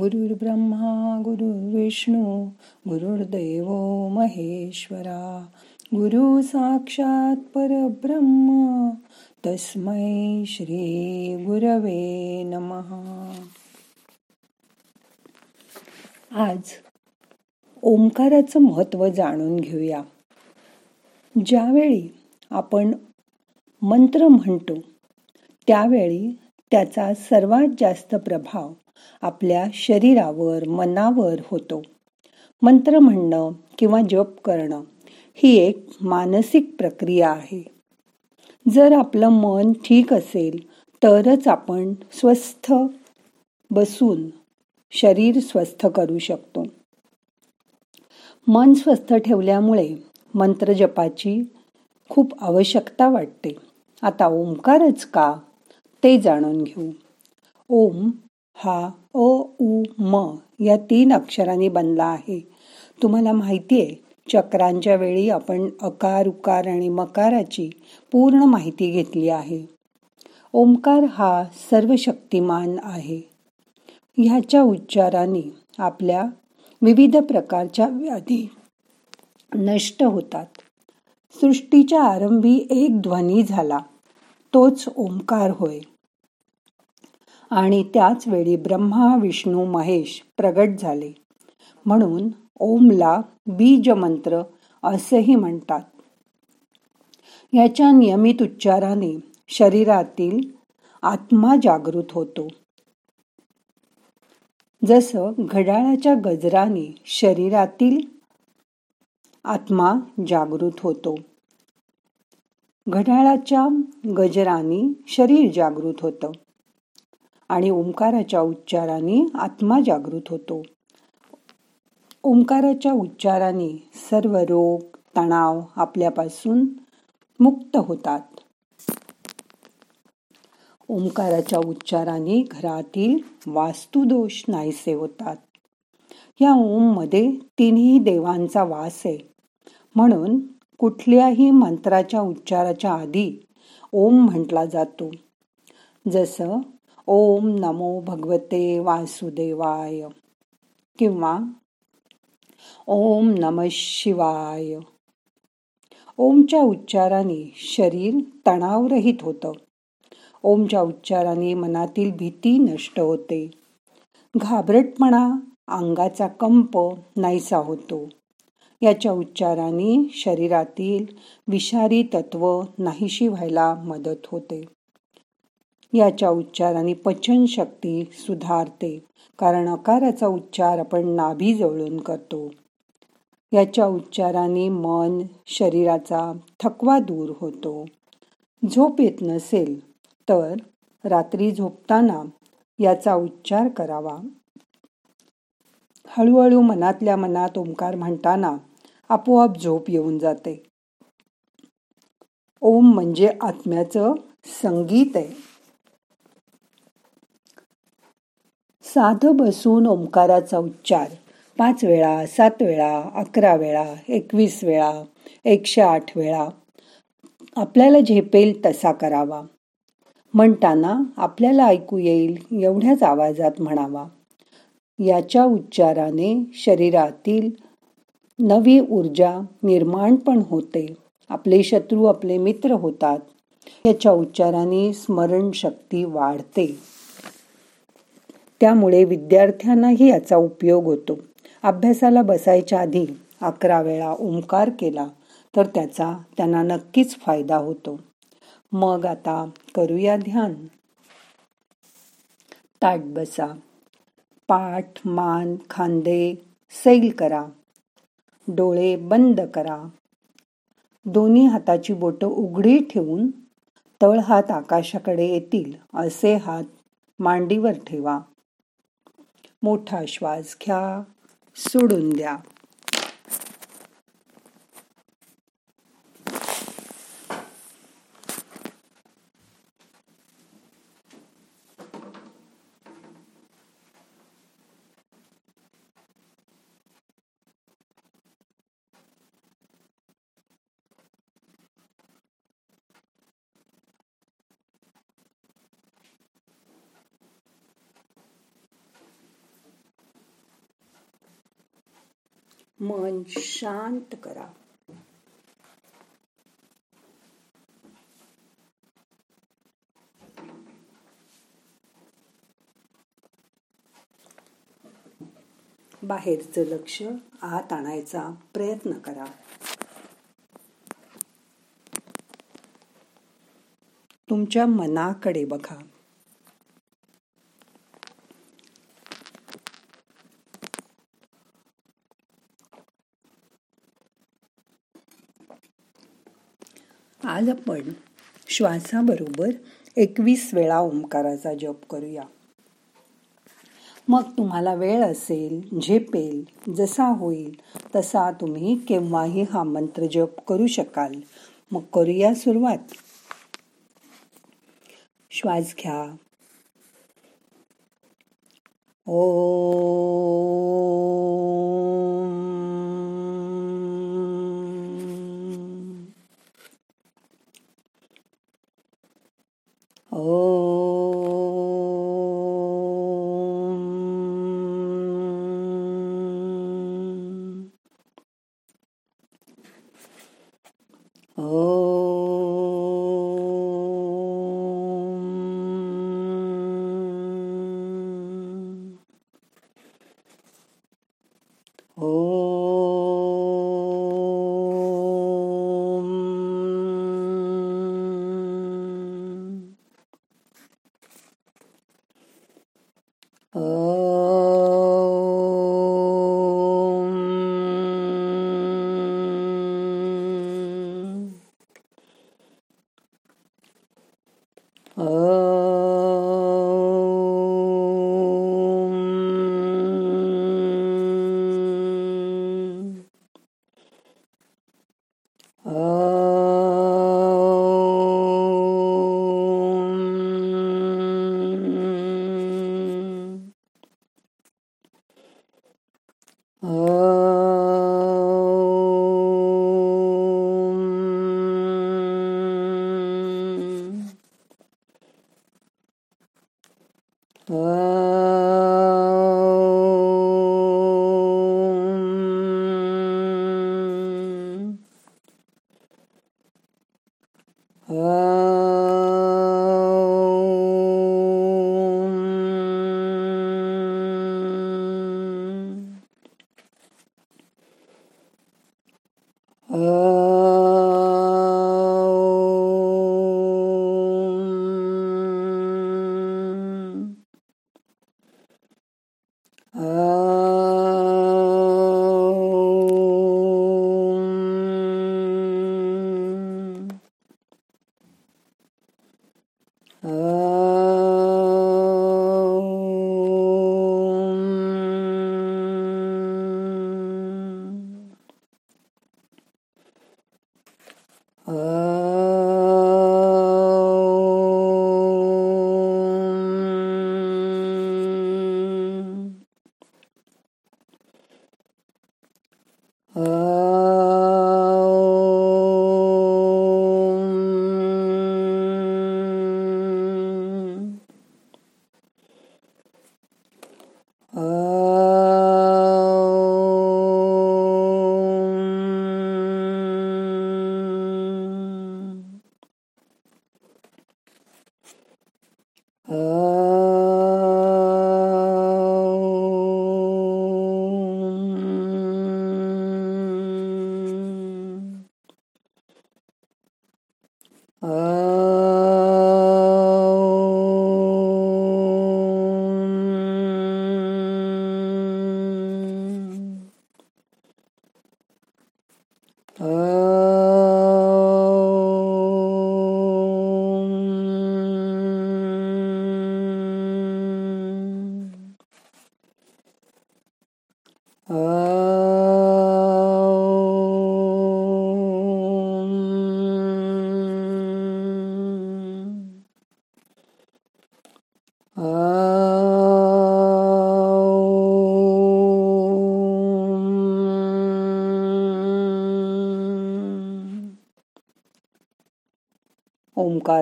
गुरुर्ब्रह्मा गुरुर्विष्णू गुरुर्देव महेश्वरा गुरु साक्षात परब्रह्म तस्मै श्री गुरवे नमहा आज ओंकाराचं महत्त्व जाणून घेऊया. ज्यावेळी आपण मंत्र म्हणतो त्यावेळी त्याचा सर्वात जास्त प्रभाव आपल्या शरीरावर मनावर होतो. मंत्र म्हणणं किंवा जप करणं ही एक मानसिक प्रक्रिया आहे. जर आपलं मन ठीक असेल तरच आपण स्वस्थ बसून शरीर स्वस्थ करू शकतो. मन स्वस्थ ठेवल्यामुळे मंत्र जपाची खूप आवश्यकता वाटते. आता ओंकारच का? ते जाणून घेऊ. ओम हा अ उ म या तीन अक्षरांनी बनला आहे. तुम्हाला माहिती आहे चक्रांच्या वेळी आपण अकार उकार आणि मकाराची पूर्ण माहिती घेतली आहे. ओंकार हा सर्वशक्तिमान आहे. ह्याच्या उच्चाराने आपल्या विविध प्रकारच्या व्याधी नष्ट होतात. सृष्टीच्या आरंभी एक ध्वनी झाला. तोच ओंकार होय. आणि त्याच वेळी ब्रह्मा विष्णू महेश प्रगट झाले. म्हणून ओमला बीज मंत्र असेही म्हणतात. याच्या नियमित उच्चाराने शरीरातील आत्मा जागृत होतो. जसं घड्याळाच्या गजराने शरीरातील आत्मा जागृत होतो घड्याळाच्या गजराने शरीर जागृत होतं. आणि ओंकाराच्या उच्चाराने आत्मा जागृत होतो. ओंकाराच्या उच्चाराने सर्व रोग तणाव आपल्यापासून मुक्त होतात. ओंकाराच्या उच्चाराने घरातील वास्तुदोष नाहीसे होतात. या ओममध्ये तिन्ही देवांचा वास आहे. म्हणून कुठल्याही मंत्राच्या उच्चाराच्या आधी ओम म्हटला जातो. जसं ओम नमो भगवते वासुदेवाय किंवा ओम नम शिवाय. ओमच्या उच्चाराने शरीर तणावरहित होतं. ओमच्या उच्चाराने मनातील भीती नष्ट होते. घाबरटपणा अंगाचा कंप नाहीसा होतो. याच्या उच्चाराने शरीरातील विषारी तत्व नाहीशी व्हायला मदत होते. याच्या उच्चाराने पचनशक्ती सुधारते. कारण अकाराचा उच्चार आपण नाभी जवळून करतो. याच्या उच्चाराने मन शरीराचा थकवा दूर होतो. झोप येत नसेल तर रात्री झोपताना याचा उच्चार करावा. हळूहळू मनातल्या मनात ओंकार म्हणताना आपोआप झोप येऊन जाते. ओम म्हणजे आत्म्याचं संगीत आहे. साधं बसून ओंकाराचा उच्चार. पाच वेळा सात वेळा अकरा वेळा एकवीस वेळा एकशे आठ वेळा. आपल्याला झेपेल तसा करावा. म्हणताना आपल्याला ऐकू येईल एवढ्याच आवाजात म्हणावा. याच्या उच्चाराने शरीरातील नवी ऊर्जा निर्माण पण होते. आपले शत्रू आपले मित्र होतात. याच्या उच्चाराने स्मरणशक्ती वाढते. त्यामुळे विद्यार्थ्यांनाही याचा उपयोग होतो. अभ्यासाला बसायच्या आधी अकरा वेळा ओंकार केला तर त्याचा त्यांना नक्कीच फायदा होतो. मग आता करूया ध्यान. ताट बसा. पाठ मान खांदे सैल करा. डोळे बंद करा. दोन्ही हाताची बोटं उघडी ठेवून तळ हात आकाशाकडे येतील. असे हात मांडीवर ठेवा. मोठा श्वास घ्या सोडून द्या. मन शांत करा. बाहेरचं लक्ष आत आणायचा प्रयत्न करा. तुमच्या मनाकडे बघा. आज आपण श्वासाबरोबर एकवीस वेळा ओंकाराचा जप करूया. मग तुम्हाला वेळ असेल झेपेल जसा होईल तसा तुम्ही केव्हाही हा मंत्र जप करू शकाल. मग करूया सुरुवात. श्वास घ्या. ओ Oh. Oh. Ah. Uh, Omkar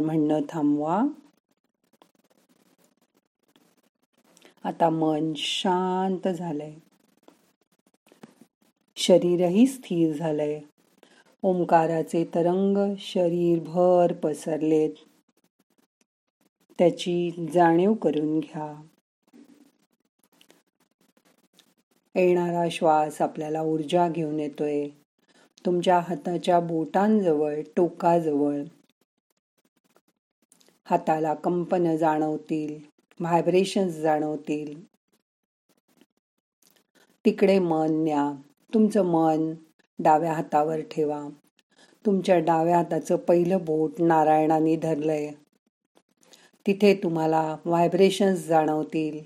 म्हणणं थांबवा. आता मन शांत झालंय. शरीरही स्थिर झालंय. ओंकाराचे तरंग शरीरभर पसरलेत. त्याची जाणीव करून घ्या. येणारा श्वास आपल्याला ऊर्जा घेऊन येतोय. तुमच्या हाताच्या बोटांजवळ टोकाजवळ. हाताला कंपन जाणवतील व्हायब्रेशन्स जाणवतील. तिकडे मन न्या. तुमचं मन डाव्या हातावर ठेवा. तुमच्या डाव्या हाताचं पहिलं बोट नारायणाने धरलंय. तिथे तुम्हाला व्हायब्रेशन्स जाणवतील.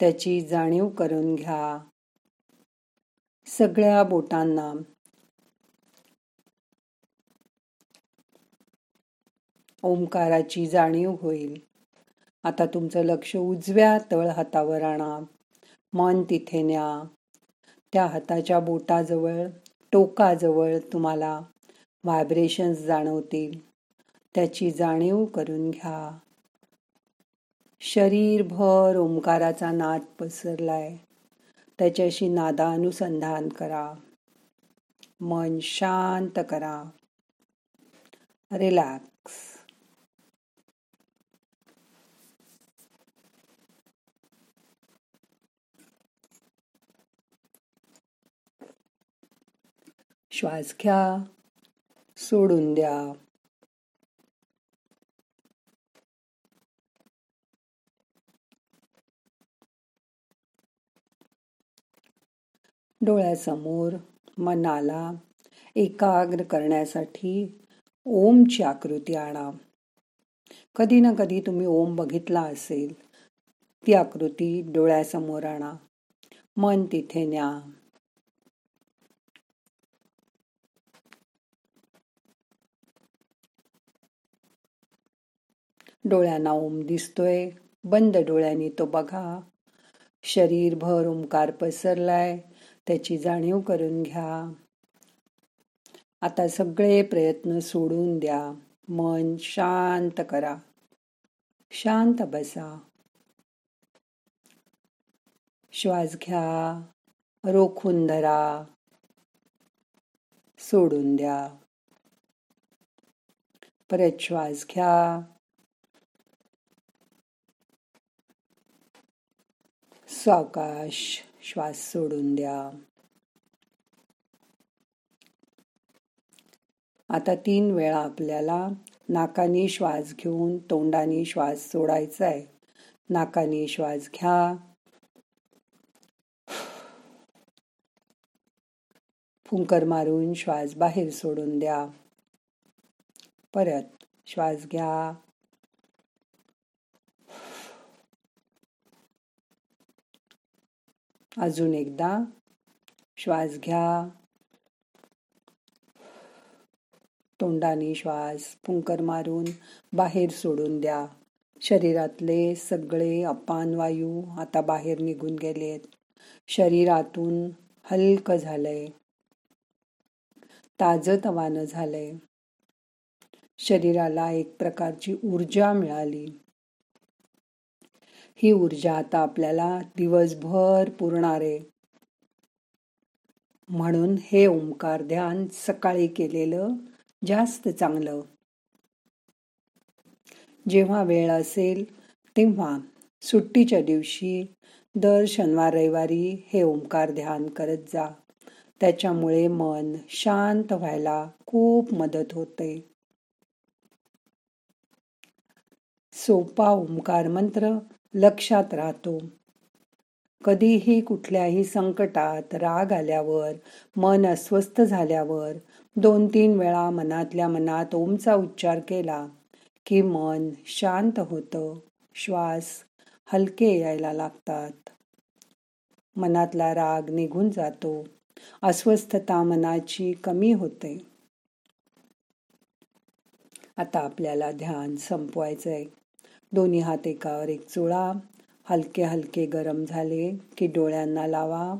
त्याची जाणीव करून घ्या. सगळ्या बोटांना ओंकाराची जाणीव होईल. आता तुमचं लक्ष उजव्या तळ हातावर आणा. मन तिथे न्या. त्या हाताच्या बोटाजवळ टोकाजवळ तुम्हाला व्हायब्रेशन्स जाणवतील. त्याची जाणीव करून घ्या. शरीरभर ओंकाराचा नाद पसरलाय. त्याच्याशी नादानुसंधान करा. मन शांत करा. रिलॅक्स श्वास घ्या सोडून द्या. डोळ्यासमोर मनाला एकाग्र करण्यासाठी ओमची आकृती आणा. कधी ना कधी तुम्ही ओम बघितला असेल ती आकृती डोळ्यासमोर आणा. मन तिथे न्या. डोळ्यांना ओम दिसतोय. बंद डोळ्यांनी तो बघा. शरीरभर ओंकार पसरलाय. त्याची जाणीव करून घ्या. आता सगळे प्रयत्न सोडून द्या. मन शांत करा. शांत बसा. श्वास घ्या. रोखून धरा. सोडून द्या. परत श्वास घ्या. सावकाश श्वास सोडून द्या. आता तीन वेळा आपल्याला नाकाने श्वास घेऊन तोंडाने श्वास सोडायचा आहे नाकाने श्वास घ्या. फुंकर मारून श्वास बाहेर सोडून द्या. परत श्वास घ्या. अजून एकदा. श्वास घ्या. तोंडाने श्वास पुंकर मारून बाहेर सोडून द्या. शरीरातले सगळे अपान वायू आता बाहेर निघून गेलेत. शरीरातून हलक झालंय. ताजतवानं झालंय. शरीराला एक प्रकारची ऊर्जा मिळाली. ही ऊर्जा आता आपल्याला दिवसभर पुरणार. आहे म्हणून हे ओंकार ध्यान सकाळी केलेलं जास्त चांगलं. जेव्हा वेळ असेल तेव्हा सुट्टीच्या दिवशी दर शनिवार रविवारी हे ओंकार ध्यान करत जा. त्याच्यामुळे मन शांत व्हायला खूप मदत होते. सोपा ओंकार मंत्र लक्षात राहतो. कधीही कुठल्याही संकटात राग आल्यावर मन अस्वस्थ झाल्यावर दोन तीन वेळा मनातल्या मनात ओमचा उच्चार केला की मन शांत होतं. श्वास हलके यायला लागतात. मनातला राग निघून जातो. अस्वस्थता मनाची कमी होते. आता आपल्याला ध्यान संपवायचंय. दोन्ही हात एकावर एक चुळा. हलके हलके गरम झाले की डोळ्यांना लावा.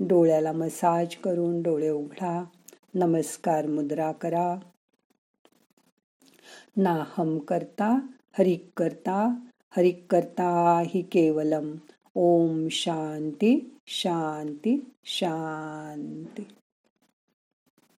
डोळ्याला मसाज करून डोळे उघडा. नमस्कार मुद्रा करा. ना हम करता, हरिक करता. हरिक करता हि केवलम. ओम शांती शांती शांती.